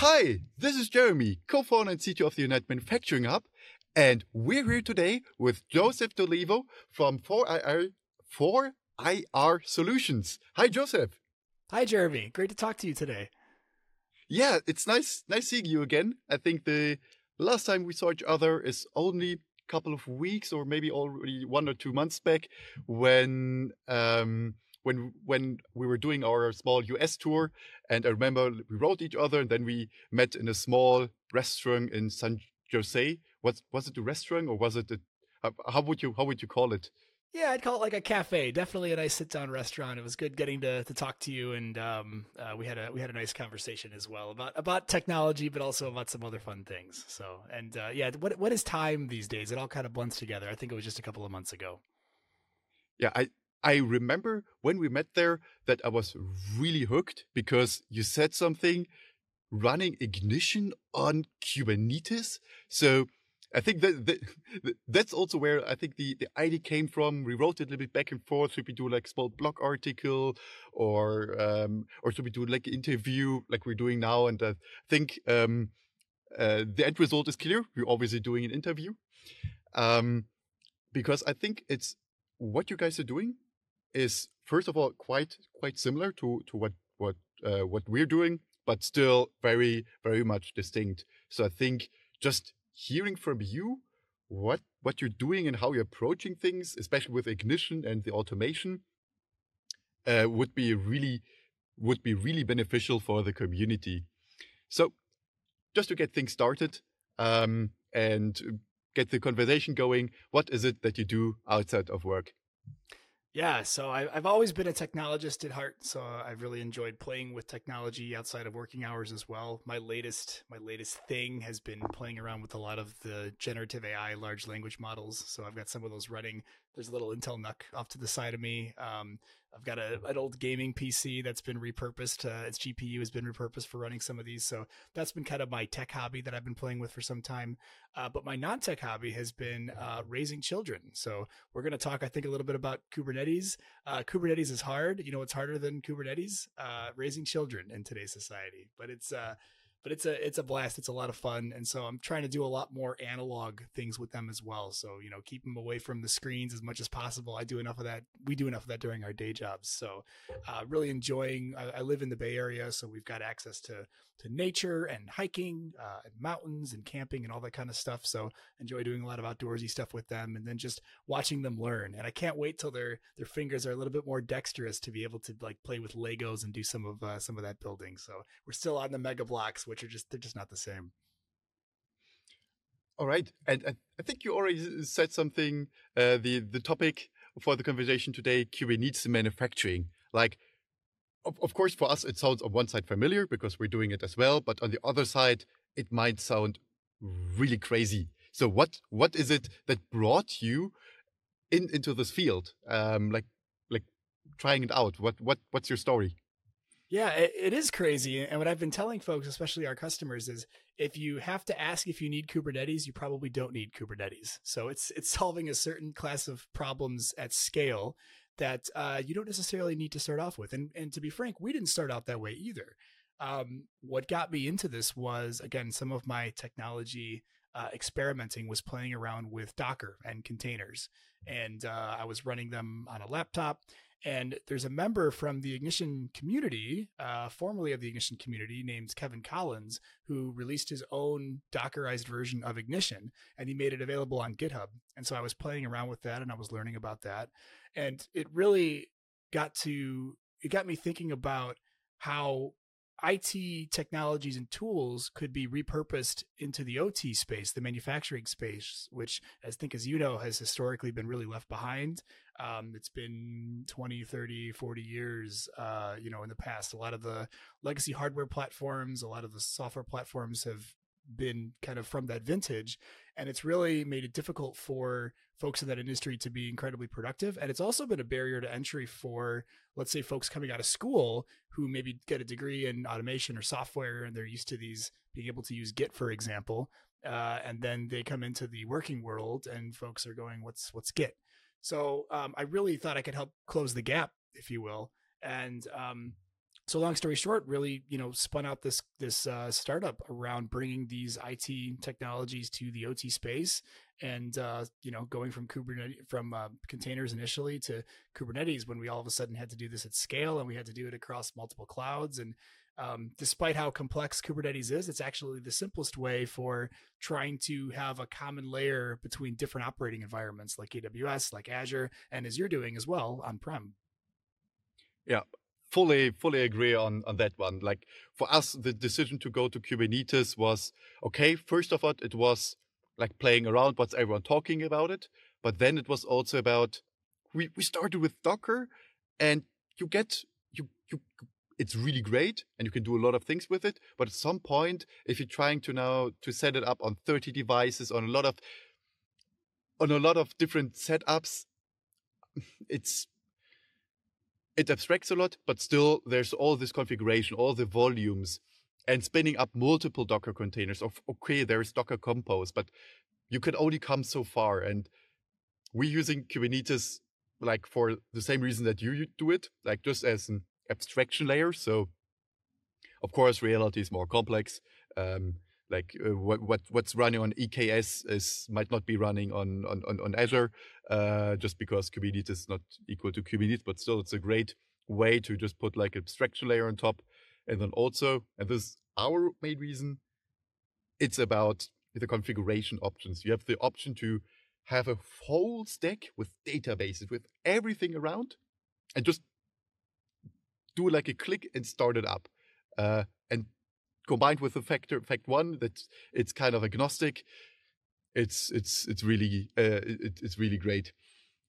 Hi, this is Jeremy, co-founder and CTO of the United Manufacturing Hub, and we're here today with Joseph Dolivo from 4IR, 4IR Solutions. Hi, Joseph. Hi, Jeremy. Great to talk to you today. Yeah, it's nice, nice seeing you again. I think the last time we saw each other is only a couple of weeks or maybe already one or two months back when um, when when we were doing our small US tour, and I remember we wrote each other, and then we met in a small restaurant in San Jose. Was was it a restaurant or was it a, how would you how would you call it? Yeah, I'd call it like a cafe. Definitely a nice sit down restaurant. It was good getting to, to talk to you, and um, uh, we had a we had a nice conversation as well about about technology, but also about some other fun things. So, and uh, yeah, what what is time these days? It all kind of blends together. I think it was just a couple of months ago. Yeah, I I remember when we met there that I was really hooked because you said something running ignition on Kubernetes. So I think that, that that's also where I think the, the idea came from. We wrote it a little bit back and forth. Should we do like small blog article or um, or should we do like interview like we're doing now? And I think um, uh, the end result is clear. We're obviously doing an interview um, because I think it's what you guys are doing is first of all quite quite similar to to what what uh, what we're doing, but still very very much distinct. So I think just hearing from you what what you're doing and how you're approaching things, especially with ignition and the automation, uh, would be really would be really beneficial for the community. So just to get things started um, and get the conversation going, what is it that you do outside of work? Yeah, so I, have always been a technologist at heart. So I've really enjoyed playing with technology outside of working hours as well. My latest, my latest thing has been playing around with a lot of the generative AI large language models. So I've got some of those running. There's a little Intel NUC off to the side of me. Um, I've got a, an old gaming PC that's been repurposed. Uh, its GPU has been repurposed for running some of these. So that's been kind of my tech hobby that I've been playing with for some time. Uh, but my non tech hobby has been uh, raising children. So we're going to talk, I think, a little bit about Kubernetes. Uh, Kubernetes is hard. You know, it's harder than Kubernetes, uh, raising children in today's society. But it's, uh, but it's a it's a blast. It's a lot of fun, and so I'm trying to do a lot more analog things with them as well. So you know, keep them away from the screens as much as possible. I do enough of that. We do enough of that during our day jobs. So uh, really enjoying. I, I, live in the Bay Area, so we've got access to to nature and hiking, uh, and mountains and camping and all that kind of stuff. So enjoy doing a lot of outdoorsy stuff with them, and then just watching them learn. And I can't wait till their their fingers are a little bit more dexterous to be able to like play with Legos and do some of uh, some of that building. So we're still on the Mega Bloks, which are just they're just not the same. All right, and, I think you already said something. Uh, the the topic for the conversation today, Kubernetes manufacturing. Like of, of course, for us, it sounds on one side familiar because we're doing it as well, but on the other side, it might sound really crazy. So what what is it that brought you in into this field? Um, like like trying it out. What what what's your story? Yeah, it, it is crazy. And what I've been telling folks, especially our customers, is if you have to ask if you need Kubernetes, you probably don't need Kubernetes. So it's it's solving a certain class of problems at scale that uh, you don't necessarily need to start off with. And and to be frank, we didn't start out that way either. Um, what got me into this was again some of my technology uh, experimenting was playing around with Docker and containers, and uh, I was running them on a laptop. And there's a member from the Ignition community, uh, formerly of the Ignition community, named Kevin Collins, who released his own Dockerized version of Ignition, and he made it available on GitHub. And so I was playing around with that, and I was learning about that and it really got to it got me thinking about how IT technologies and tools could be repurposed into the OT space, the manufacturing space, which I think, as you know, has historically been really left behind. Um, it's been 20, 30, 40 years, uh, you know, in the past. A lot of the legacy hardware platforms, a lot of the software platforms have been kind of from that vintage. And it's really made it difficult for folks in that industry to be incredibly productive. And it's also been a barrier to entry for, let's say, folks coming out of school who maybe get a degree in automation or software and they're used to these being able to use Git, for example. Uh, and then they come into the working world and folks are going, what's, what's Git? So um, I really thought I could help close the gap, if you will. And um, so long story short, really, you know, spun out this this uh, startup around bringing these IT technologies to the OT space, and uh, you know, going from Kubernetes from uh, containers initially to Kubernetes when we all of a sudden had to do this at scale and we had to do it across multiple clouds. And um, despite how complex Kubernetes is, it's actually the simplest way for trying to have a common layer between different operating environments like AWS, like Azure, and as you're doing as well on prem. Yeah, fully fully agree on on that one like for us the decision to go to kubernetes was okay first of all it was like playing around what's everyone talking about it but then it was also about we we started with docker and you get you you it's really great and you can do a lot of things with it but at some point if you're trying to now to set it up on 30 devices on a lot of on a lot of different setups it's it abstracts a lot, but still there's all this configuration, all the volumes, and spinning up multiple Docker containers. Of okay, there's Docker Compose, but you can only come so far. And we're using Kubernetes like for the same reason that you do it, like just as an abstraction layer. So, of course, reality is more complex. Um, like uh, what what what's running on EKS is might not be running on on on, on Azure, uh, just because Kubernetes is not equal to Kubernetes, but still it's a great way to just put like abstraction layer on top, and then also, and this is our main reason, it's about the configuration options. You have the option to have a whole stack with databases with everything around, and just do like a click and start it up. Uh, and combined with the factor fact one that it's kind of agnostic it's it's it's really uh, it, it's really great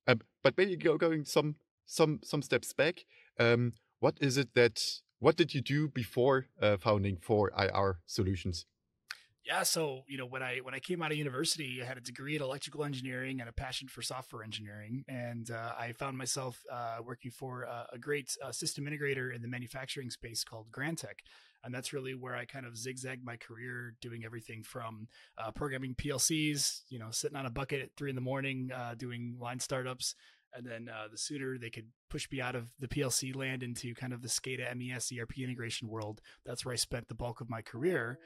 um, but maybe go, going some some some steps back um, what is it that what did you do before uh, founding 4IR solutions yeah so you know when i when i came out of university i had a degree in electrical engineering and a passion for software engineering and uh, i found myself uh, working for a, a great uh, system integrator in the manufacturing space called Grantek and that's really where I kind of zigzagged my career, doing everything from uh, programming PLCs, you know, sitting on a bucket at three in the morning, uh, doing line startups, and then uh, the sooner they could push me out of the PLC land into kind of the SCADA MES ERP integration world, that's where I spent the bulk of my career.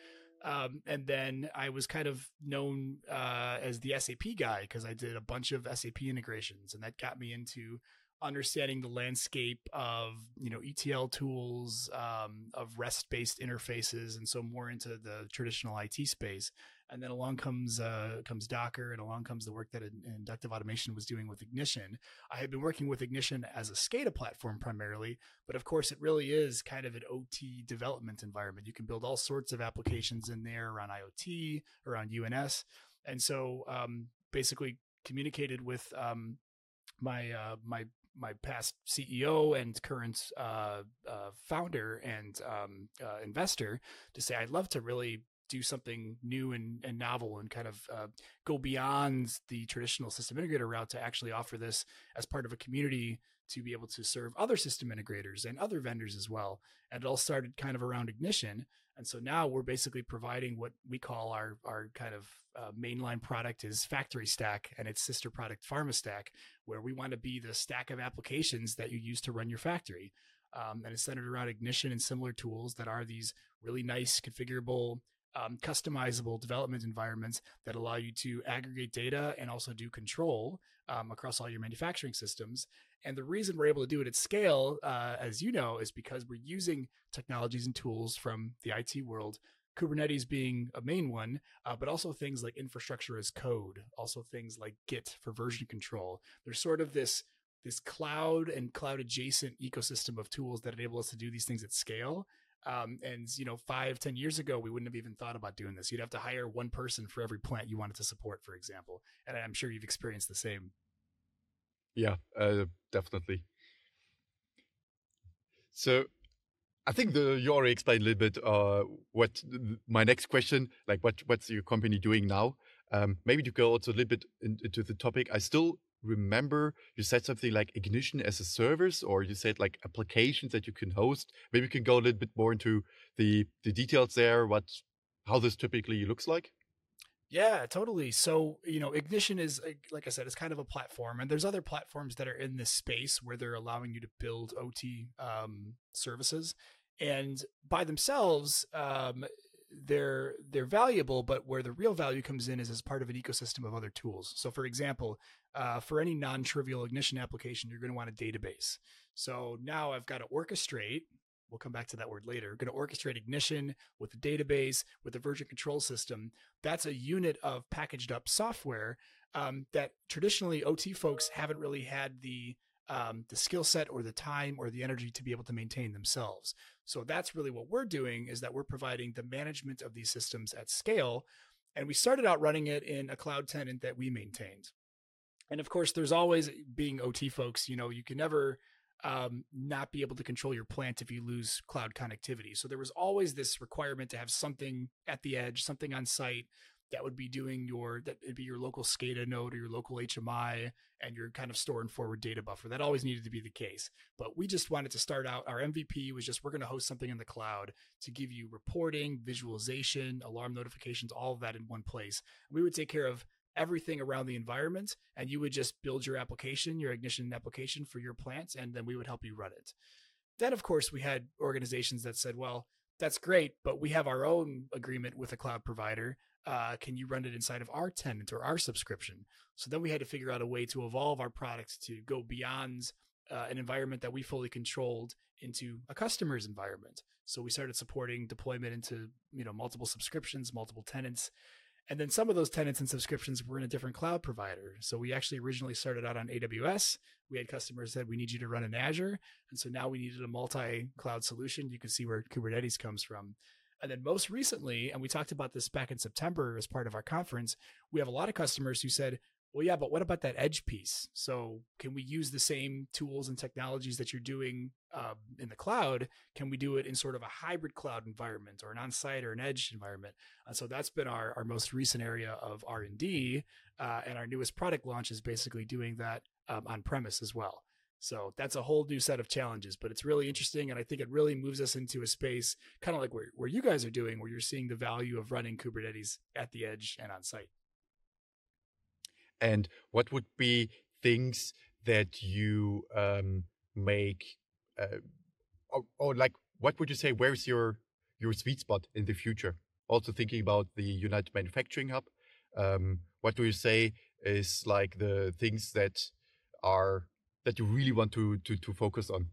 Um, and then I was kind of known uh, as the SAP guy because I did a bunch of SAP integrations, and that got me into understanding the landscape of you know ETL tools, um, of REST based interfaces, and so more into the traditional IT space. And then along comes uh, comes Docker, and along comes the work that Inductive Automation was doing with Ignition. I had been working with Ignition as a SCADA platform primarily, but of course it really is kind of an OT development environment. You can build all sorts of applications in there around IoT, around UNS, and so um, basically communicated with um, my uh, my my past CEO and current uh, uh, founder and um, uh, investor to say I'd love to really do something new and, and novel and kind of uh, go beyond the traditional system integrator route to actually offer this as part of a community to be able to serve other system integrators and other vendors as well. And it all started kind of around Ignition. And so now we're basically providing what we call our, our kind of uh, mainline product is Factory Stack and its sister product Pharma Stack, where we want to be the stack of applications that you use to run your factory. Um, and it's centered around Ignition and similar tools that are these really nice configurable um, customizable development environments that allow you to aggregate data and also do control um, across all your manufacturing systems. And the reason we're able to do it at scale, uh, as you know, is because we're using technologies and tools from the IT world. Kubernetes being a main one, uh, but also things like infrastructure as code, also things like Git for version control. There's sort of this this cloud and cloud adjacent ecosystem of tools that enable us to do these things at scale um, and you know, five, ten years ago, we wouldn't have even thought about doing this. You'd have to hire one person for every plant you wanted to support, for example. And I'm sure you've experienced the same. Yeah, uh, definitely. So, I think the you already explained a little bit uh, what my next question, like what what's your company doing now? Um, maybe to go also a little bit into the topic. I still remember you said something like ignition as a service or you said like applications that you can host maybe you can go a little bit more into the the details there what how this typically looks like yeah, totally. So, you know, Ignition is, like I said, it's kind of a platform, and there's other platforms that are in this space where they're allowing you to build OT um, services. and by themselves, um, they're they're valuable, but where the real value comes in is as part of an ecosystem of other tools. So, for example, uh, for any non-trivial ignition application, you're going to want a database. So now I've got to orchestrate. We'll come back to that word later. Going to orchestrate ignition with a database, with a version control system. That's a unit of packaged up software um, that traditionally OT folks haven't really had the um, the skill set or the time or the energy to be able to maintain themselves. So that's really what we're doing is that we're providing the management of these systems at scale. And we started out running it in a cloud tenant that we maintained. And of course, there's always being OT folks, you know, you can never um, not be able to control your plant if you lose cloud connectivity. So there was always this requirement to have something at the edge, something on site that would be doing your that would be your local SCADA node or your local HMI and your kind of store and forward data buffer. That always needed to be the case. But we just wanted to start out. Our MVP was just we're going to host something in the cloud to give you reporting, visualization, alarm notifications, all of that in one place. We would take care of everything around the environment and you would just build your application, your ignition application for your plant, and then we would help you run it. Then, of course, we had organizations that said, well, that's great, but we have our own agreement with a cloud provider uh, can you run it inside of our tenant or our subscription? So then we had to figure out a way to evolve our product to go beyond uh, an environment that we fully controlled into a customer's environment. So we started supporting deployment into you know multiple subscriptions, multiple tenants, and then some of those tenants and subscriptions were in a different cloud provider. So we actually originally started out on AWS. We had customers that said we need you to run in Azure, and so now we needed a multi-cloud solution. You can see where Kubernetes comes from. And then most recently, and we talked about this back in September as part of our conference, we have a lot of customers who said, well, yeah, but what about that edge piece? So, can we use the same tools and technologies that you're doing um, in the cloud? Can we do it in sort of a hybrid cloud environment or an on-site or an edge environment? And so that's been our, our most recent area of R and D, uh, and our newest product launch is basically doing that um, on premise as well. So that's a whole new set of challenges, but it's really interesting. And I think it really moves us into a space kind of like where, where you guys are doing, where you're seeing the value of running Kubernetes at the edge and on site. And what would be things that you um, make, uh, or, or like, what would you say? Where's your your sweet spot in the future? Also thinking about the United Manufacturing Hub, um, what do you say is like the things that are that you really want to to to focus on?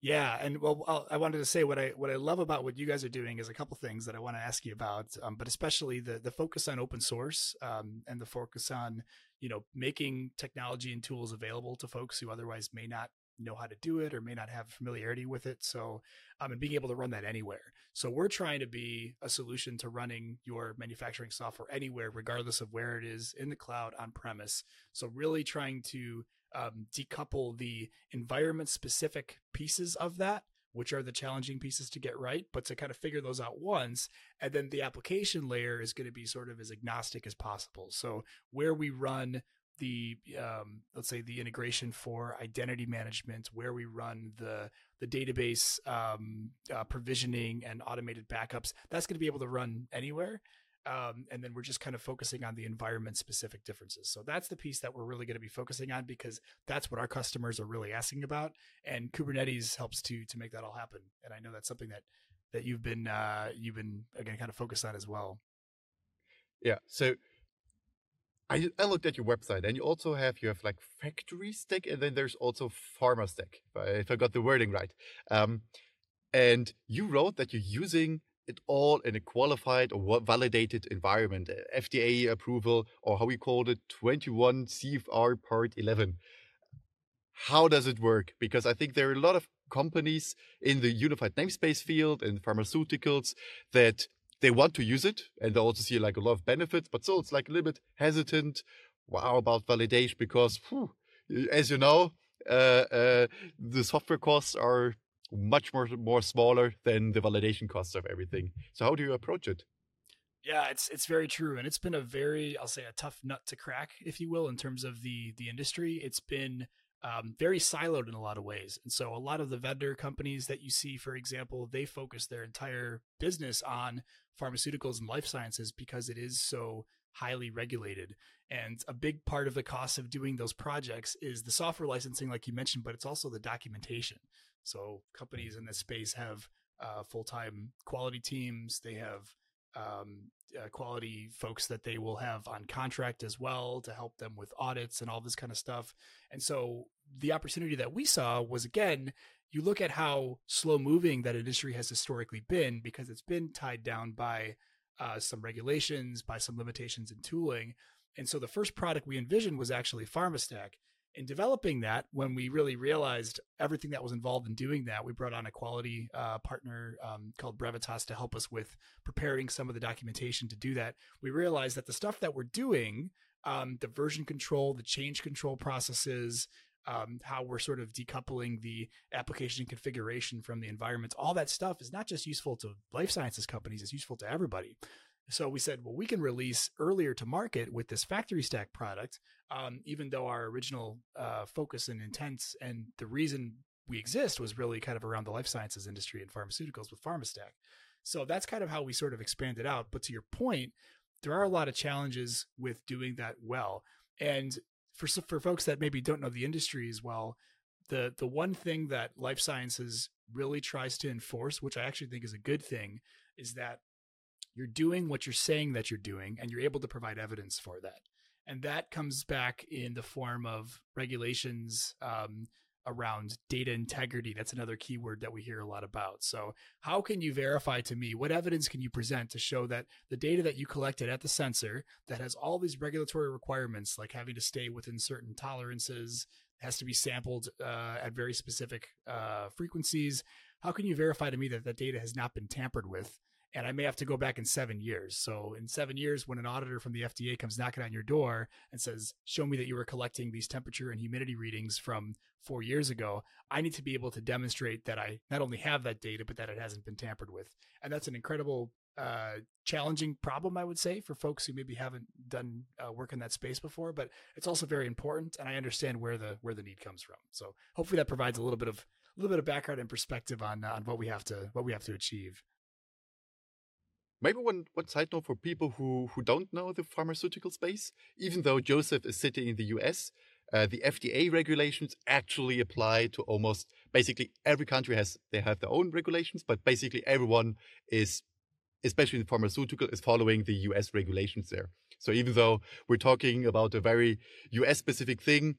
Yeah, and well, i wanted to say what I what I love about what you guys are doing is a couple things that I want to ask you about, um, but especially the the focus on open source um, and the focus on you know making technology and tools available to folks who otherwise may not know how to do it or may not have familiarity with it. So, um, and being able to run that anywhere. So, we're trying to be a solution to running your manufacturing software anywhere, regardless of where it is in the cloud, on premise. So, really trying to um, decouple the environment specific pieces of that which are the challenging pieces to get right, but to kind of figure those out once. And then the application layer is going to be sort of as agnostic as possible. So where we run the um, let's say the integration for identity management, where we run the the database um, uh, provisioning and automated backups, that's going to be able to run anywhere. Um, and then we're just kind of focusing on the environment specific differences. So that's the piece that we're really going to be focusing on because that's what our customers are really asking about. And Kubernetes helps to to make that all happen. And I know that's something that that you've been uh, you've been again kind of focused on as well. Yeah. So I, I looked at your website and you also have you have like factory stack and then there's also pharma stack if I got the wording right. Um, and you wrote that you're using it all in a qualified or validated environment, uh, FDA approval, or how we called it, 21 CFR Part 11. How does it work? Because I think there are a lot of companies in the unified namespace field and pharmaceuticals that they want to use it and they also see like a lot of benefits, but still it's like a little bit hesitant. Wow, about validation because, whew, as you know, uh, uh, the software costs are much more more smaller than the validation costs of everything. So how do you approach it? Yeah, it's it's very true, and it's been a very I'll say a tough nut to crack, if you will, in terms of the the industry. It's been um, very siloed in a lot of ways, and so a lot of the vendor companies that you see, for example, they focus their entire business on pharmaceuticals and life sciences because it is so highly regulated. And a big part of the cost of doing those projects is the software licensing, like you mentioned, but it's also the documentation. So companies in this space have uh, full time quality teams. They have um, uh, quality folks that they will have on contract as well to help them with audits and all this kind of stuff. And so the opportunity that we saw was again, you look at how slow moving that industry has historically been because it's been tied down by uh, some regulations, by some limitations in tooling. And so the first product we envisioned was actually PharmaStack in developing that, when we really realized everything that was involved in doing that, we brought on a quality uh, partner um, called Brevitas to help us with preparing some of the documentation to do that. We realized that the stuff that we're doing, um, the version control, the change control processes, um, how we're sort of decoupling the application configuration from the environments. all that stuff is not just useful to life sciences companies, it's useful to everybody. So we said, well, we can release earlier to market with this factory stack product, um, even though our original uh, focus and intents and the reason we exist was really kind of around the life sciences industry and pharmaceuticals with PharmaStack. So that's kind of how we sort of expanded out. But to your point, there are a lot of challenges with doing that well. And for for folks that maybe don't know the industry as well, the the one thing that life sciences really tries to enforce, which I actually think is a good thing, is that you're doing what you're saying that you're doing and you're able to provide evidence for that. And that comes back in the form of regulations um, around data integrity. That's another keyword that we hear a lot about. So how can you verify to me what evidence can you present to show that the data that you collected at the sensor that has all these regulatory requirements like having to stay within certain tolerances has to be sampled uh, at very specific uh, frequencies how can you verify to me that that data has not been tampered with and I may have to go back in seven years. So in seven years, when an auditor from the FDA comes knocking on your door and says, "Show me that you were collecting these temperature and humidity readings from four years ago," I need to be able to demonstrate that I not only have that data, but that it hasn't been tampered with. And that's an incredible, uh, challenging problem, I would say, for folks who maybe haven't done uh, work in that space before. But it's also very important, and I understand where the where the need comes from. So hopefully that provides a little bit of a little bit of background and perspective on on what we have to what we have to achieve. Maybe one, one side note for people who, who don't know the pharmaceutical space, even though Joseph is sitting in the US, uh, the FDA regulations actually apply to almost basically every country has they have their own regulations, but basically everyone is, especially in pharmaceutical, is following the US regulations there. So even though we're talking about a very US specific thing,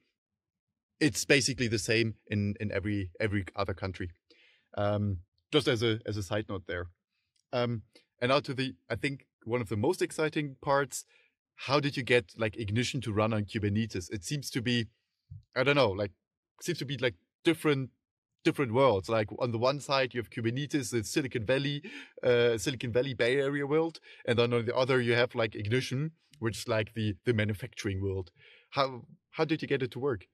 it's basically the same in, in every every other country. Um, just as a as a side note there. Um, and now to the, I think one of the most exciting parts. How did you get like Ignition to run on Kubernetes? It seems to be, I don't know, like seems to be like different different worlds. Like on the one side, you have Kubernetes, the Silicon Valley, uh, Silicon Valley Bay Area world, and then on the other, you have like Ignition, which is like the the manufacturing world. How how did you get it to work?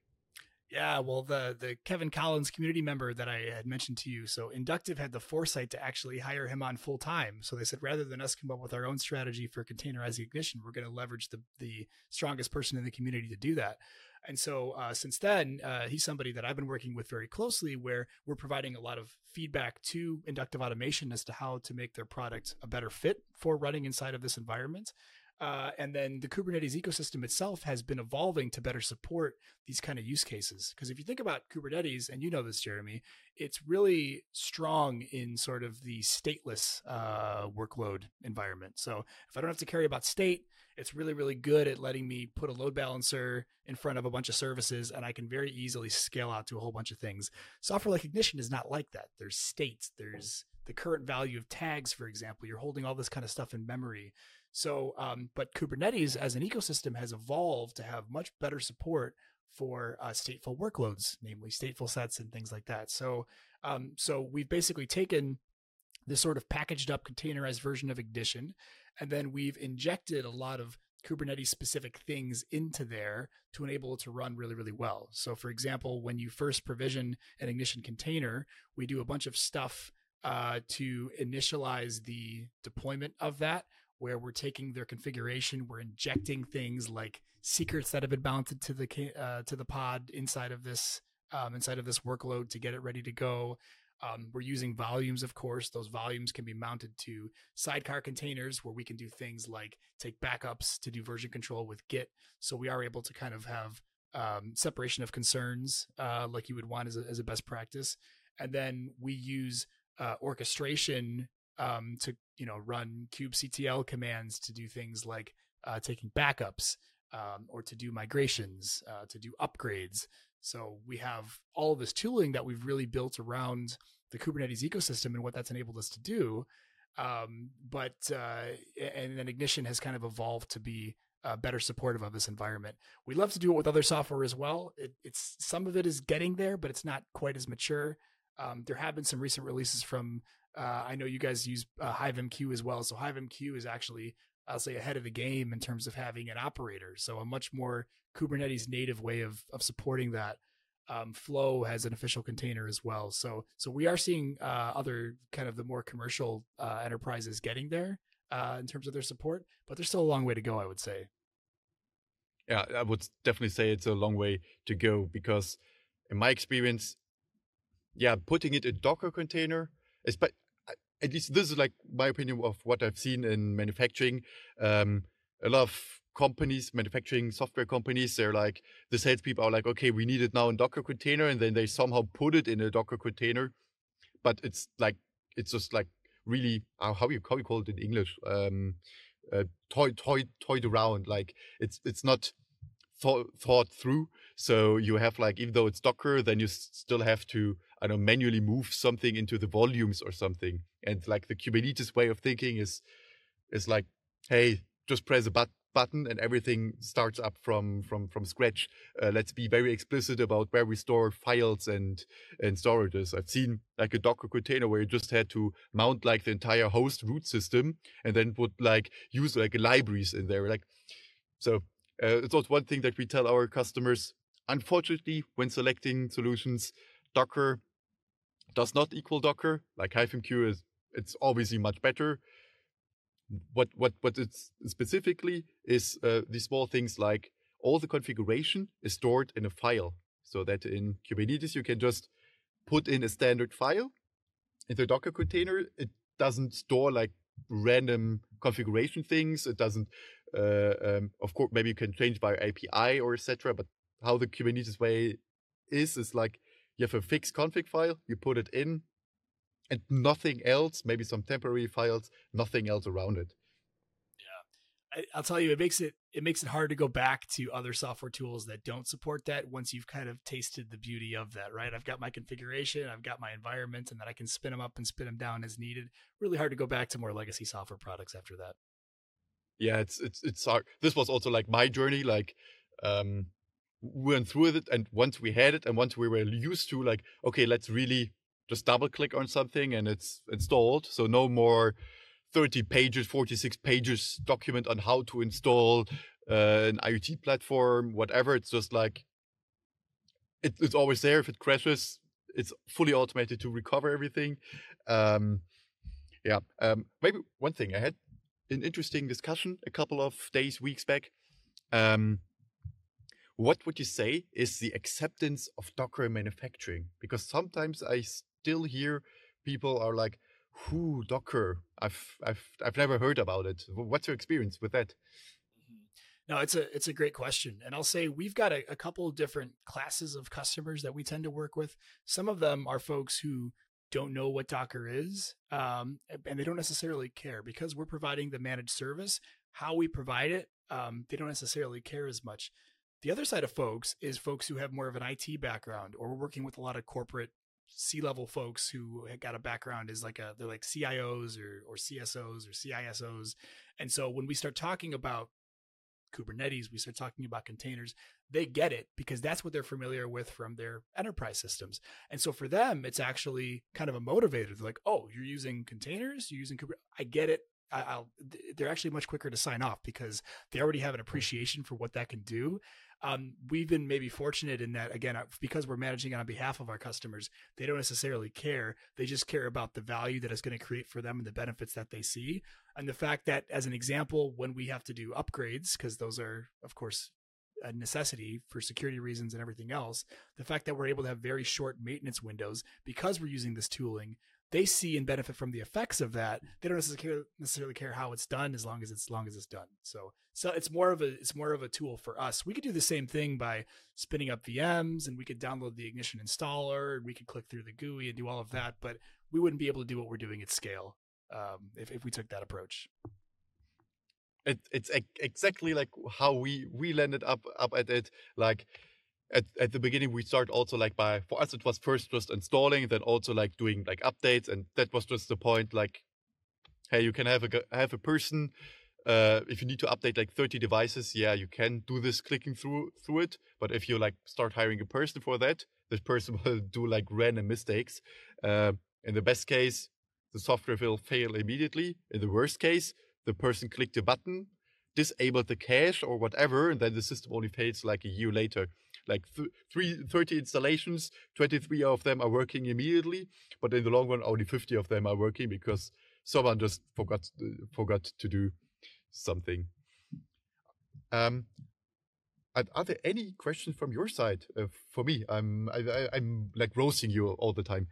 Yeah, well, the the Kevin Collins community member that I had mentioned to you, so Inductive had the foresight to actually hire him on full time. So they said rather than us come up with our own strategy for containerizing ignition, we're going to leverage the the strongest person in the community to do that. And so uh, since then, uh, he's somebody that I've been working with very closely, where we're providing a lot of feedback to Inductive Automation as to how to make their product a better fit for running inside of this environment. Uh, and then the Kubernetes ecosystem itself has been evolving to better support these kind of use cases. Because if you think about Kubernetes, and you know this, Jeremy, it's really strong in sort of the stateless uh, workload environment. So if I don't have to carry about state, it's really, really good at letting me put a load balancer in front of a bunch of services, and I can very easily scale out to a whole bunch of things. Software like Ignition is not like that. There's states, there's the current value of tags, for example. You're holding all this kind of stuff in memory. So, um, but Kubernetes as an ecosystem has evolved to have much better support for uh, stateful workloads, namely stateful sets and things like that. So, um, so we've basically taken this sort of packaged up containerized version of Ignition, and then we've injected a lot of Kubernetes specific things into there to enable it to run really, really well. So, for example, when you first provision an Ignition container, we do a bunch of stuff uh, to initialize the deployment of that where we're taking their configuration, we're injecting things like secrets that have been mounted to the uh, to the pod inside of this um, inside of this workload to get it ready to go. Um, we're using volumes, of course. Those volumes can be mounted to sidecar containers where we can do things like take backups to do version control with Git. So we are able to kind of have um, separation of concerns uh, like you would want as a, as a best practice. And then we use uh, orchestration um, to you know run kubectl commands to do things like uh, taking backups um, or to do migrations, uh, to do upgrades. So we have all this tooling that we've really built around the Kubernetes ecosystem and what that's enabled us to do. Um, but uh, and then Ignition has kind of evolved to be uh, better supportive of this environment. We love to do it with other software as well. It, it's some of it is getting there, but it's not quite as mature. Um, there have been some recent releases from. Uh, I know you guys use uh, HiveMQ as well. So HiveMQ is actually, I'll say, ahead of the game in terms of having an operator. So a much more Kubernetes native way of of supporting that. Um, Flow has an official container as well. So so we are seeing uh, other kind of the more commercial uh, enterprises getting there uh, in terms of their support, but there's still a long way to go. I would say. Yeah, I would definitely say it's a long way to go because, in my experience, yeah, putting it in Docker container at least this is like my opinion of what I've seen in manufacturing. Um, a lot of companies, manufacturing software companies, they're like the salespeople are like, okay, we need it now in Docker container, and then they somehow put it in a Docker container, but it's like it's just like really uh, how you how you call it in English, um, uh, toy toy toyed around. Like it's it's not thought thought through. So you have like even though it's Docker, then you still have to I don't manually move something into the volumes or something. And like the Kubernetes way of thinking is is like, hey, just press a button button and everything starts up from from from scratch. Uh, let's be very explicit about where we store files and and storages. I've seen like a docker container where you just had to mount like the entire host root system and then put like use like libraries in there like so uh, it's also one thing that we tell our customers. Unfortunately when selecting solutions docker does not equal docker like HiveMQ is it's obviously much better. What what what it's specifically is uh, these small things like all the configuration is stored in a file. So that in kubernetes you can just put in a standard file. In the docker container it doesn't store like random configuration things. It doesn't uh, um, of course maybe you can change by api or etc but how the kubernetes way is is like you have a fixed config file you put it in and nothing else, maybe some temporary files, nothing else around it. Yeah. I, will tell you, it makes it it makes it hard to go back to other software tools that don't support that once you've kind of tasted the beauty of that, right? I've got my configuration, I've got my environment, and then I can spin them up and spin them down as needed. Really hard to go back to more legacy software products after that. Yeah, it's it's it's hard. This was also like my journey, like um we went through it and once we had it and once we were used to like okay let's really just double click on something and it's installed. So no more 30 pages, 46 pages document on how to install uh, an IoT platform, whatever. It's just like it, it's always there. If it crashes, it's fully automated to recover everything. Um, yeah. Um, maybe one thing I had an interesting discussion a couple of days, weeks back. Um, what would you say is the acceptance of Docker manufacturing? Because sometimes I still hear people are like, "Who Docker? I've I've I've never heard about it." What's your experience with that? Mm-hmm. No, it's a it's a great question, and I'll say we've got a, a couple of different classes of customers that we tend to work with. Some of them are folks who don't know what Docker is, um, and they don't necessarily care because we're providing the managed service. How we provide it, um, they don't necessarily care as much. The other side of folks is folks who have more of an IT background, or we're working with a lot of corporate C level folks who got a background as like a they're like CIOs or or CSOs or CISOs, and so when we start talking about Kubernetes, we start talking about containers, they get it because that's what they're familiar with from their enterprise systems. And so for them, it's actually kind of a motivator. They're like, oh, you're using containers, you're using Kubernetes. I get it. I, will they're actually much quicker to sign off because they already have an appreciation for what that can do. Um, we've been maybe fortunate in that again because we're managing on behalf of our customers they don't necessarily care. They just care about the value that it's going to create for them and the benefits that they see. And the fact that as an example when we have to do upgrades because those are of course a necessity for security reasons and everything else the fact that we're able to have very short maintenance windows because we're using this tooling they see and benefit from the effects of that. They don't necessarily necessarily care how it's done as long as it's as long as it's done. So so it's more of a it's more of a tool for us. We could do the same thing by spinning up VMs and we could download the Ignition installer and we could click through the GUI and do all of that, but we wouldn't be able to do what we're doing at scale um, if if we took that approach. It, it's exactly like how we we landed up up at it. Like at, at the beginning we start also like by for us it was first just installing then also like doing like updates and that was just the point like hey you can have a have a person uh, if you need to update like 30 devices yeah you can do this clicking through through it. But if you like start hiring a person for that this person will do like random mistakes. Uh, in the best case the software will fail immediately. In the worst case the person clicked a button disabled the cache or whatever and then the system only fails like a year later like th- three, 30 installations, 23 of them are working immediately, but in the long run, only 50 of them are working because someone just forgot forgot to do something. Um, are there any questions from your side uh, for me? I'm I, am like roasting you all the time.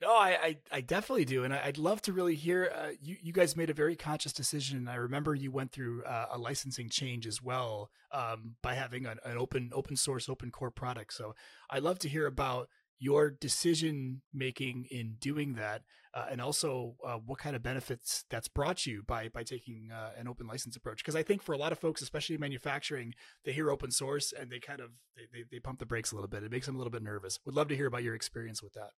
No, I, I, I definitely do, and I'd love to really hear. Uh, you you guys made a very conscious decision. And I remember you went through uh, a licensing change as well um, by having an, an open open source open core product. So I'd love to hear about your decision making in doing that, uh, and also uh, what kind of benefits that's brought you by by taking uh, an open license approach. Because I think for a lot of folks, especially in manufacturing, they hear open source and they kind of they, they, they pump the brakes a little bit. It makes them a little bit nervous. Would love to hear about your experience with that.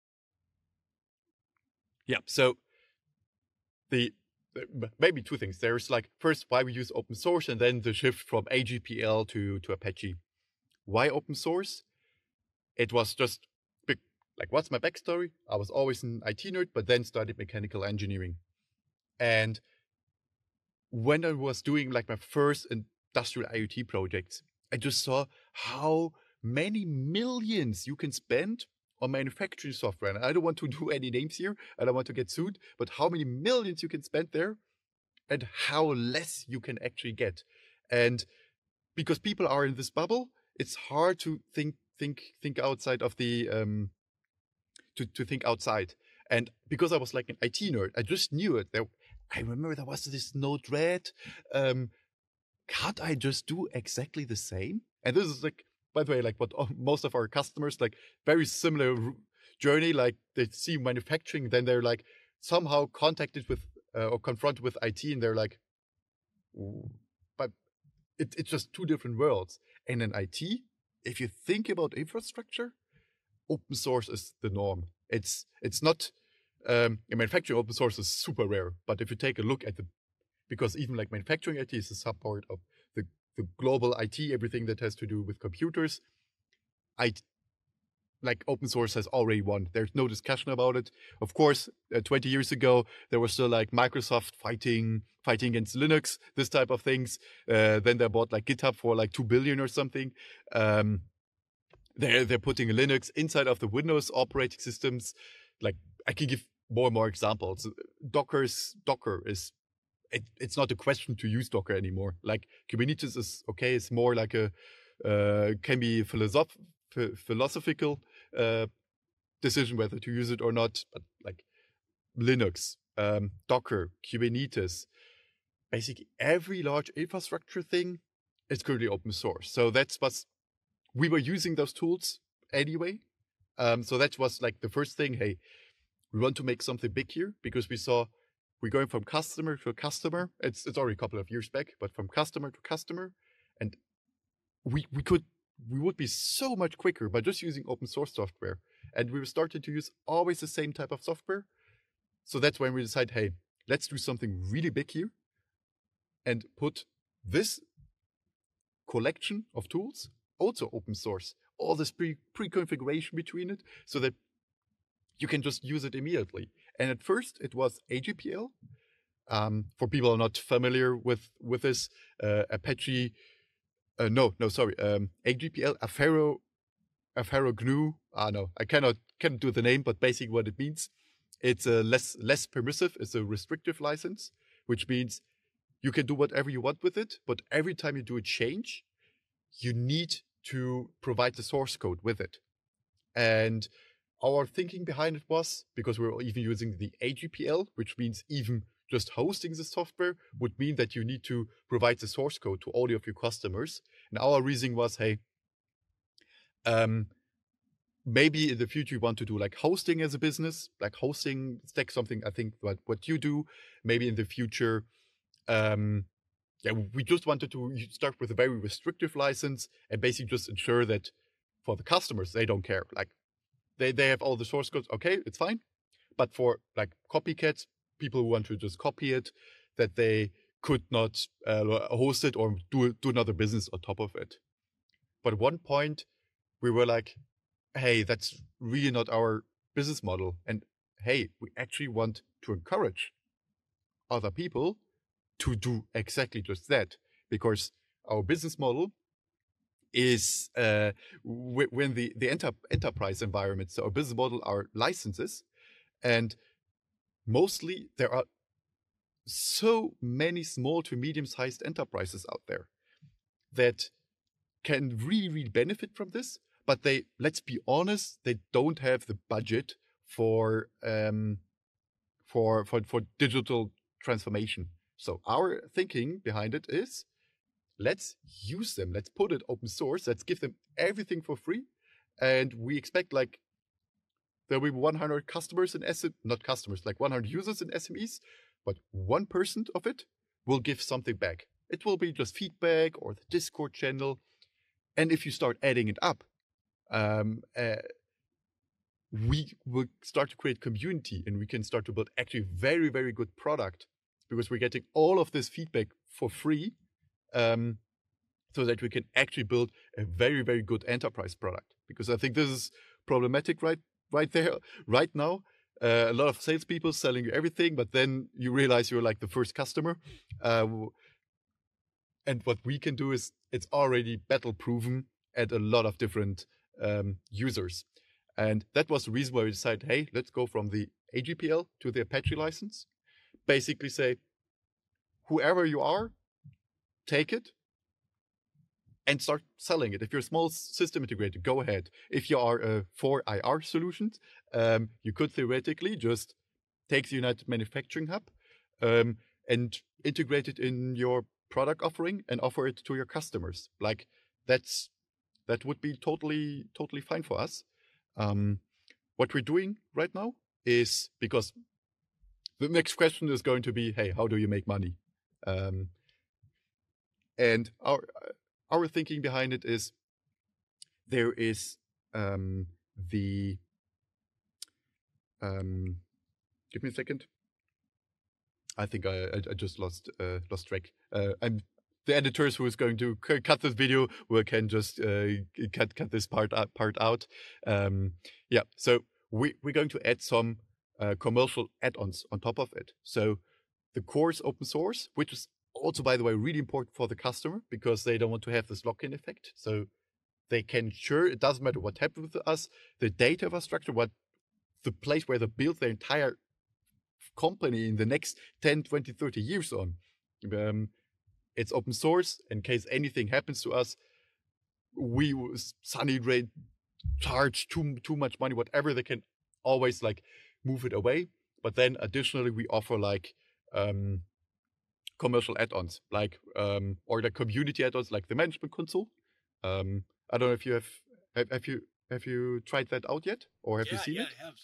Yeah. So the maybe two things. There's like first why we use open source, and then the shift from AGPL to to Apache. Why open source? It was just like what's my backstory? I was always an IT nerd, but then studied mechanical engineering. And when I was doing like my first industrial IoT projects, I just saw how many millions you can spend on manufacturing software. And I don't want to do any names here. I don't want to get sued, but how many millions you can spend there and how less you can actually get. And because people are in this bubble, it's hard to think, think, think outside of the, um, to, to think outside. And because I was like an IT nerd, I just knew it. There, I remember there was this Node-RED. Um, can't I just do exactly the same? And this is like by the way, like what most of our customers, like very similar journey, like they see manufacturing, then they're like somehow contacted with uh, or confronted with IT and they're like, but it, it's just two different worlds. And in IT, if you think about infrastructure, open source is the norm. It's, it's not, um, in manufacturing, open source is super rare. But if you take a look at the, because even like manufacturing IT is a subpart of the global IT, everything that has to do with computers. I like open source has already won. There's no discussion about it. Of course, uh, 20 years ago, there was still like Microsoft fighting, fighting against Linux, this type of things. Uh, then they bought like GitHub for like 2 billion or something. Um, they're, they're putting Linux inside of the Windows operating systems. Like I can give more and more examples. Docker's Docker is it, it's not a question to use Docker anymore. Like Kubernetes is okay. It's more like a uh, can be philosoph- philosophical uh, decision whether to use it or not. But like Linux, um, Docker, Kubernetes, basically every large infrastructure thing is currently open source. So that's what we were using those tools anyway. Um, so that was like the first thing. Hey, we want to make something big here because we saw we're going from customer to customer. It's it's already a couple of years back, but from customer to customer, and we we could we would be so much quicker by just using open source software. And we started to use always the same type of software. So that's when we decide, hey, let's do something really big here and put this collection of tools also open source. All this pre pre-configuration between it so that you can just use it immediately. And at first, it was AGPL. Um, for people are not familiar with with this, uh, Apache, uh, no, no, sorry, um, AGPL, Affero, Affero GNU. Ah, no, I cannot cannot do the name, but basically what it means, it's a less less permissive. It's a restrictive license, which means you can do whatever you want with it, but every time you do a change, you need to provide the source code with it. And our thinking behind it was because we were even using the AGPL, which means even just hosting the software would mean that you need to provide the source code to all of your customers. And our reasoning was, hey, um, maybe in the future you want to do like hosting as a business, like hosting stack something. I think what what you do. Maybe in the future, um, yeah, we just wanted to start with a very restrictive license and basically just ensure that for the customers they don't care. Like they they have all the source codes. Okay, it's fine. But for like copycats, people who want to just copy it, that they could not uh, host it or do do another business on top of it. But at one point, we were like, "Hey, that's really not our business model." And hey, we actually want to encourage other people to do exactly just that because our business model is uh, when the the enter, enterprise environment. So our business model are licenses, and mostly there are so many small to medium sized enterprises out there that can really really benefit from this. But they let's be honest, they don't have the budget for um, for for for digital transformation. So our thinking behind it is let's use them. Let's put it open source. Let's give them everything for free. And we expect like there'll be 100 customers in SM, not customers, like 100 users in SMEs, but 1% of it will give something back. It will be just feedback or the Discord channel. And if you start adding it up, um, uh, we will start to create community and we can start to build actually very, very good product because we're getting all of this feedback for free um, so that we can actually build a very, very good enterprise product. Because I think this is problematic right, right there, right now. Uh, a lot of salespeople selling you everything, but then you realize you're like the first customer. Uh, and what we can do is it's already battle proven at a lot of different um, users. And that was the reason why we decided, hey, let's go from the AGPL to the Apache license. Basically say, whoever you are, take it and start selling it. If you're a small system integrator, go ahead. If you are uh, 4IR solutions, um, you could theoretically just take the United Manufacturing Hub um, and integrate it in your product offering and offer it to your customers. Like that's that would be totally totally fine for us. Um, what we're doing right now is because the next question is going to be, hey, how do you make money? Um, and our our thinking behind it is there is um, the um, give me a second. I think I, I, I just lost uh, lost track. Uh, I'm the editors who is going to cut this video will can just uh, cut cut this part out, part out. Um, yeah, so we we're going to add some uh, commercial add-ons on top of it. So the core is open source, which is also, by the way, really important for the customer because they don't want to have this lock-in effect. So they can sure it doesn't matter what happens with us, the data infrastructure, what the place where they build their entire company in the next 10, 20, 30 years on. Um, it's open source. In case anything happens to us, we Sunny Ray charge too too much money, whatever they can always like move it away. But then additionally, we offer like um, commercial add-ons like um, or the community add-ons like the management console. Um, I don't know if you have have, have you have you tried that out yet or have yeah, you seen yeah, it? I have.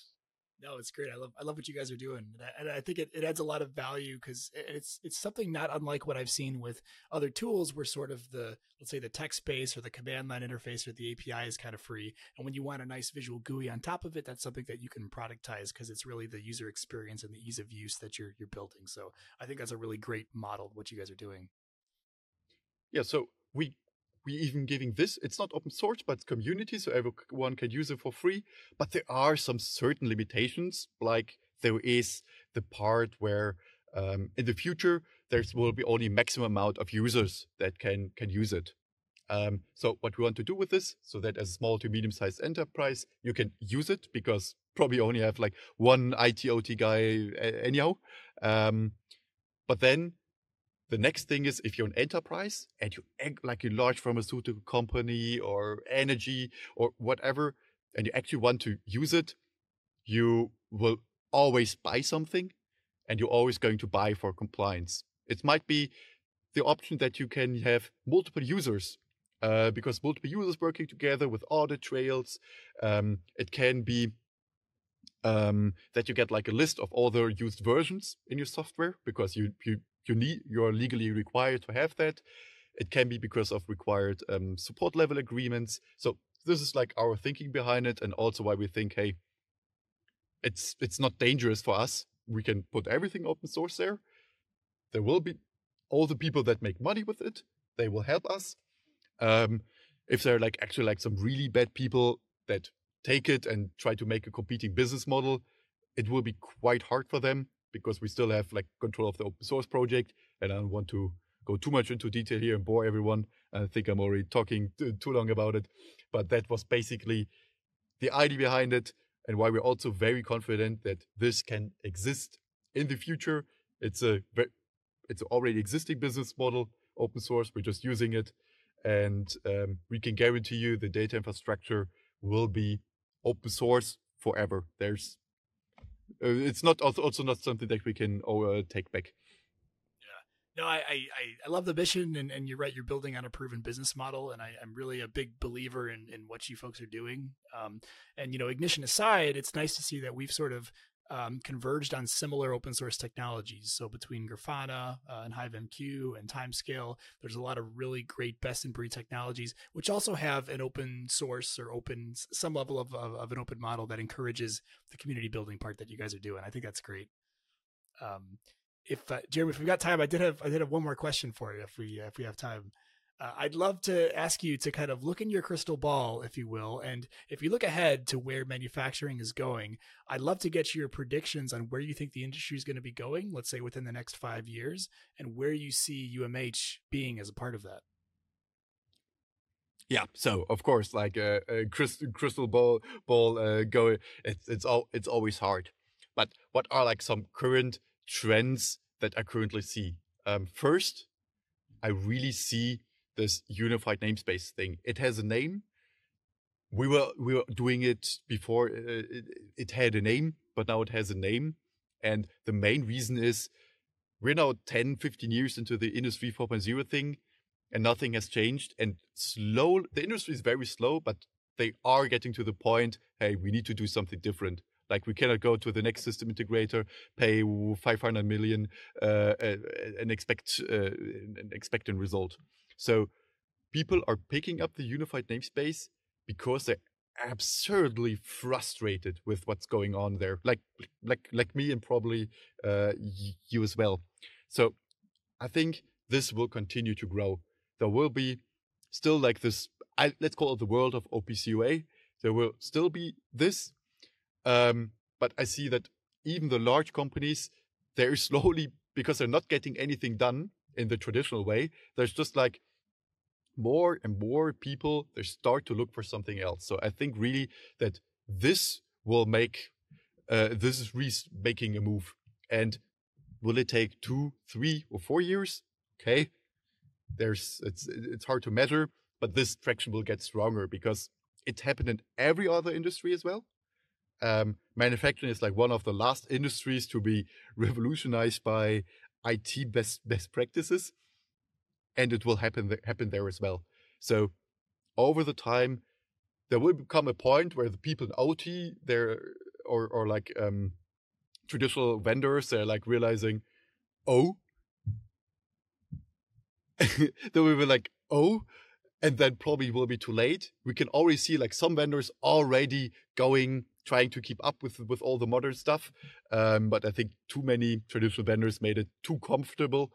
No, it's great. I love I love what you guys are doing, and I, and I think it, it adds a lot of value because it's it's something not unlike what I've seen with other tools, where sort of the let's say the text space or the command line interface or the API is kind of free, and when you want a nice visual GUI on top of it, that's something that you can productize because it's really the user experience and the ease of use that you're you're building. So I think that's a really great model what you guys are doing. Yeah, so we we even giving this it's not open source but community so everyone can use it for free. But there are some certain limitations like there is the part where um, in the future there will be only maximum amount of users that can can use it. Um, so what we want to do with this so that as a small to medium sized enterprise you can use it because probably only have like one IT guy anyhow. Um, but then the next thing is if you're an enterprise and you act like a large pharmaceutical company or energy or whatever, and you actually want to use it, you will always buy something and you're always going to buy for compliance. It might be the option that you can have multiple users uh, because multiple users working together with audit trails. Um, it can be um, that you get like a list of all the used versions in your software because you you you need you're legally required to have that. It can be because of required um, support level agreements. So this is like our thinking behind it, and also why we think, hey, it's it's not dangerous for us. We can put everything open source there. There will be all the people that make money with it. They will help us. Um, if there are like actually like some really bad people that take it and try to make a competing business model, it will be quite hard for them because we still have like control of the open source project. And I don't want to go too much into detail here and bore everyone. I think I'm already talking too long about it. But that was basically the idea behind it and why we're also very confident that this can exist in the future. It's a it's an already existing business model, open source. We're just using it, and um, we can guarantee you the data infrastructure will be open source forever. There's uh, it's not also, not something that we can uh, take back. Yeah, no, I, I, I love the mission, and, and you're right. You're building on a proven business model, and I, am really a big believer in, in what you folks are doing. Um, and you know, Ignition aside, it's nice to see that we've sort of um, converged on similar open source technologies. So between Grafana uh, and HiveMQ and Timescale, there's a lot of really great best in breed technologies, which also have an open source or open some level of, of, of an open model that encourages the community building part that you guys are doing. I think that's great. Um, if uh, Jeremy, if we've got time, I did have I did have one more question for you. If we uh, if we have time, uh, I'd love to ask you to kind of look in your crystal ball, if you will, and if you look ahead to where manufacturing is going, I'd love to get your predictions on where you think the industry is going to be going. Let's say within the next five years, and where you see UMH being as a part of that. Yeah, so of course, like a, uh, a crystal, crystal ball, ball uh, going, it's it's all it's always hard. But what are like some current trends that I currently see. Um, first, I really see this unified namespace thing. It has a name. We were we were doing it before. Uh, it, it had a name, but now it has a name. And the main reason is we're now 10, 15 years into the industry 4.0 thing, and nothing has changed. And slow, the industry is very slow, but they are getting to the point. Hey, we need to do something different. Like we cannot go to the next system integrator, pay 500 million, uh, and expect uh, an expect a result. So people are picking up the unified namespace because they're absurdly frustrated with what's going on there. Like like like me and probably uh, you as well. So I think this will continue to grow. There will be still like this. I, let's call it the world of OPC UA. There will still be this, um, but I see that even the large companies, they're slowly, because they're not getting anything done in the traditional way, there's just like more and more people, they start to look for something else. So I think really that this will make, uh, this is really making a move. And will it take two, three, or four years? Okay. There's, it's, it's hard to measure, but this traction will get stronger because it happened in every other industry as well um, manufacturing is like one of the last industries to be revolutionized by IT best best practices, and it will happen th- happen there as well. So over the time, there will become a point where the people in OT, they're or or like um, traditional vendors, they're like realizing, oh, they will be like, oh, and then probably will be too late. We can already see like some vendors already going trying to keep up with with all the modern stuff. Um, but I think too many traditional vendors made it too comfortable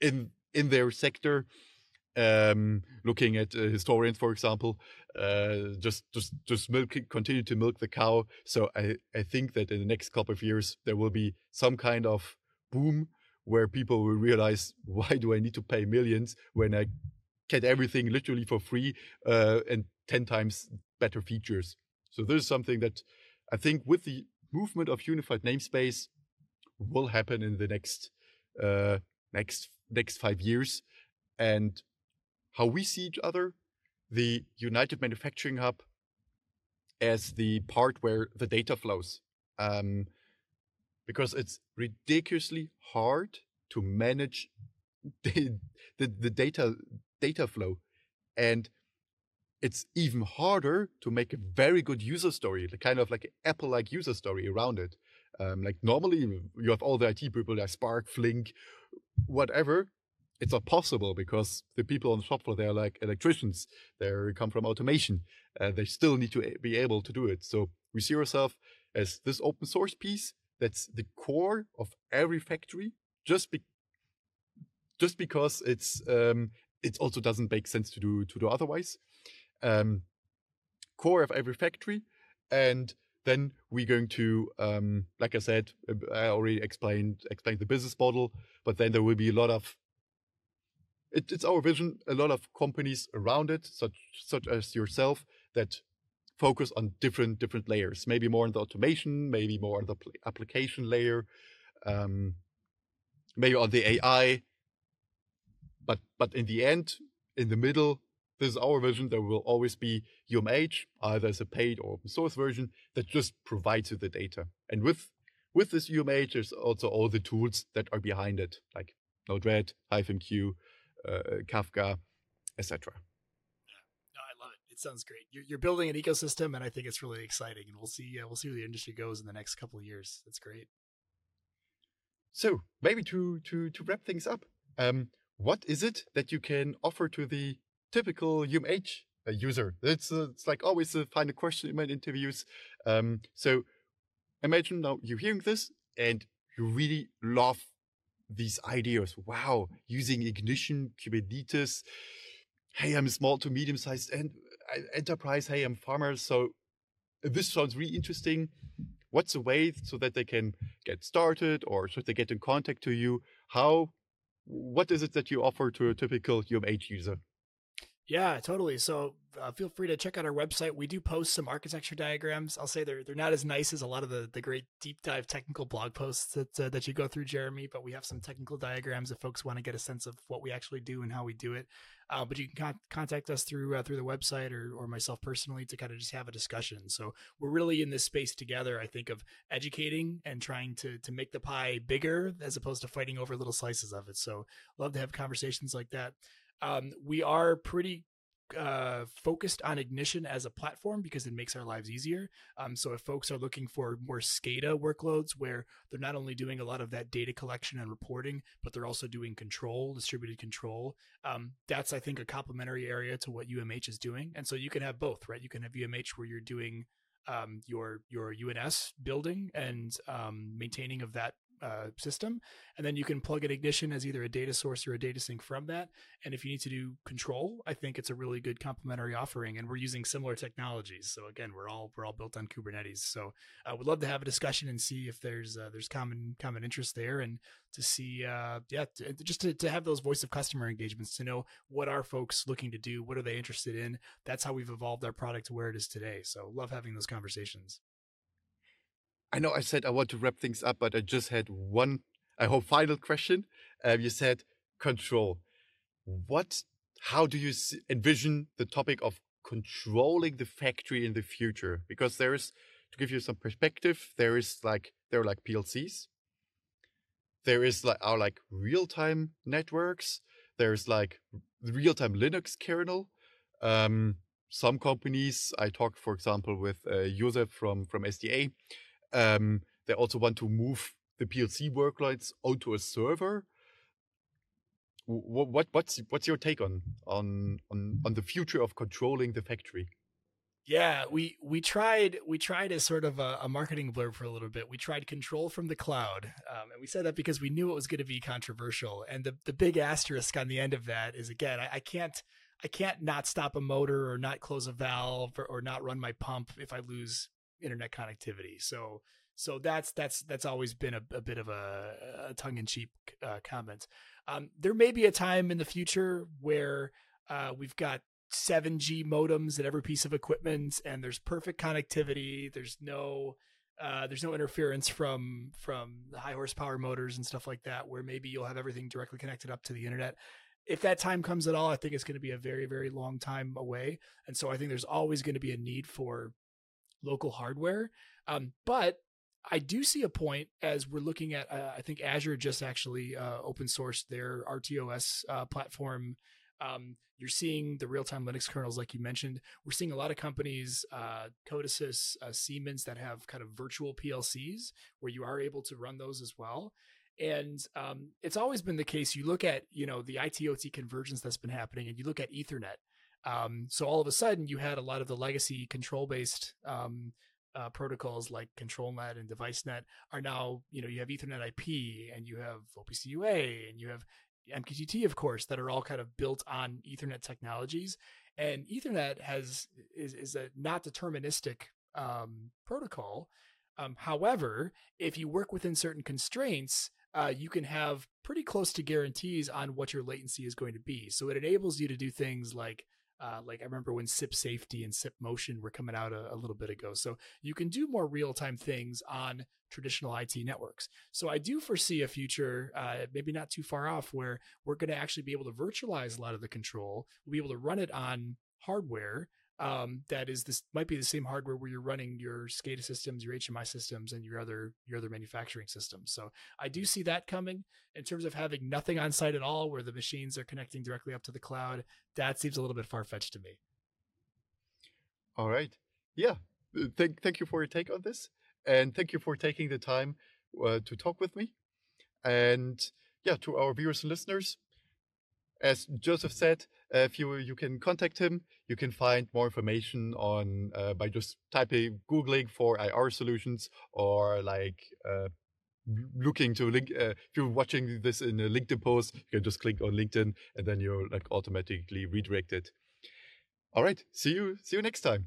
in in their sector. Um, looking at uh, historians, for example, uh, just just just milk continue to milk the cow. So I I think that in the next couple of years there will be some kind of boom where people will realize why do I need to pay millions when I get everything literally for free uh, and ten times better features. So this is something that I think with the movement of unified namespace will happen in the next uh, next next five years, and how we see each other, the United Manufacturing Hub as the part where the data flows. um, because it's ridiculously hard to manage the, the, the data data flow, and it's even harder to make a very good user story, the kind of like Apple-like user story around it. Um, like normally you have all the IT people like Spark, Flink, whatever. It's not possible because the people on the shop floor they're like electricians. They come from automation. Uh, they still need to be able to do it. So we see ourselves as this open source piece that's the core of every factory. Just be, just because it's um, it also doesn't make sense to do to do otherwise. Um, core of every factory, and then we're going to, um, like I said, uh, I already explained explained the business model, but then there will be a lot of. It, it's our vision. A lot of companies around it, such such as yourself, that focus on different different layers. Maybe more on the automation, maybe more on the application layer, um, maybe on the AI. But but in the end, in the middle, this is our version. There will always be UMH, either as a paid or open source version that just provides you the data. And with with this UMH, there's also all the tools that are behind it, like Node-RED, HiveMQ, uh, Kafka, etc. No, I love it. It sounds great. You're, you're, building an ecosystem, and I think it's really exciting. And we'll see. Uh, we'll see where the industry goes in the next couple of years. That's great. So maybe to to to wrap things up, um, what is it that you can offer to the typical UMH uh, user. It's uh, it's like always a final question in my interviews. Um, so imagine now you're hearing this and you really love these ideas. Wow, using Ignition, Kubernetes. Hey, I'm small to medium sized en- uh, enterprise. Hey, I'm farmer. So this sounds really interesting. What's the way so that they can get started or should they get in contact to you? How, what is it that you offer to a typical UMH user? Yeah, totally. So uh, feel free to check out our website. We do post some architecture diagrams. I'll say they're they're not as nice as a lot of the the great deep dive technical blog posts that uh, that you go through, Jeremy. But we have some technical diagrams if folks want to get a sense of what we actually do and how we do it. Uh, but you can con- contact us through uh, through the website or or myself personally to kind of just have a discussion. So we're really in this space together. I think of educating and trying to to make the pie bigger as opposed to fighting over little slices of it. So love to have conversations like that. Um, we are pretty uh, focused on Ignition as a platform because it makes our lives easier. Um, so if folks are looking for more SCADA workloads where they're not only doing a lot of that data collection and reporting, but they're also doing control, distributed control, um, that's I think a complementary area to what UMH is doing. And so you can have both, right? You can have UMH where you're doing um, your your UNS building and um, maintaining of that uh, system, and then you can plug an Ignition as either a data source or a data sink from that. And if you need to do control, I think it's a really good complementary offering. And we're using similar technologies. So again, we're all we're all built on Kubernetes. So I uh, would love to have a discussion and see if there's uh, there's common common interest there, and to see uh, yeah, to, just to, to have those voice of customer engagements to know what are folks looking to do, what are they interested in. That's how we've evolved our product to where it is today. So love having those conversations. I know I said I want to wrap things up, but I just had one, I hope, final question. Um, you said control. What, how do you envision the topic of controlling the factory in the future? Because there is, to give you some perspective, there is like, there are like PLCs. There is like our like real-time networks. There's like real-time Linux kernel. Um, some companies, I talked, for example, with uh, Josef from, from SDA, um, they also want to move the PLC workloads onto a server. What, what what's what's your take on on on on the future of controlling the factory? Yeah, we we tried we tried as sort of a, a, marketing blurb for a little bit. We tried control from the cloud, um, and we said that because we knew it was going to be controversial. And the the big asterisk on the end of that is again, I, I can't I can't not stop a motor or not close a valve or, or not run my pump if I lose internet connectivity. So so that's that's that's always been a, a bit of a, a tongue in cheek uh, comment. Um, there may be a time in the future where uh, we've got 7G modems at every piece of equipment, and there's perfect connectivity. There's no uh, there's no interference from from high horsepower motors and stuff like that, where maybe you'll have everything directly connected up to the internet. If that time comes at all, I think it's going to be a very very long time away, and so I think there's always going to be a need for local hardware. Um, but I do see a point as we're looking at. Uh, I think Azure just actually uh, open sourced their RTOS uh, platform. Um, you're seeing the real time Linux kernels, like you mentioned. We're seeing a lot of companies, uh, Codesys, uh, Siemens, that have kind of virtual PLCs where you are able to run those as well. And um, it's always been the case. You look at you know the IT/OT convergence that's been happening, and you look at Ethernet. Um, so all of a sudden, you had a lot of the legacy control-based um, uh, protocols like ControlNet and DeviceNet are now, you know, you have Ethernet IP and you have OPC UA and you have MQTT, of course, that are all kind of built on Ethernet technologies. And Ethernet has is, is a not deterministic um, protocol. Um, however, if you work within certain constraints, uh, you can have pretty close to guarantees on what your latency is going to be. So it enables you to do things like uh, like I remember when CIP Safety and CIP Motion were coming out a, a little bit ago. So you can do more real time things on traditional IT networks. So I do foresee a future, uh, maybe not too far off, where we're going to actually be able to virtualize a lot of the control. We'll be able to run it on hardware um, that is this might be the same hardware where you're running your SCADA systems, your HMI systems, and your other your other manufacturing systems. So I do see that coming in terms of having nothing on site at all, where the machines are connecting directly up to the cloud. That seems a little bit far fetched to me. All right, yeah. Uh, thank thank you for your take on this, and thank you for taking the time uh, to talk with me. And yeah, to our viewers and listeners, as Joseph said, uh, if you you can contact him, you can find more information on uh, by just typing googling 4IR solutions or like uh, looking to link. Uh, if you're watching this in a LinkedIn post, you can just click on LinkedIn and then you're like automatically redirected. All right, see you see you next time.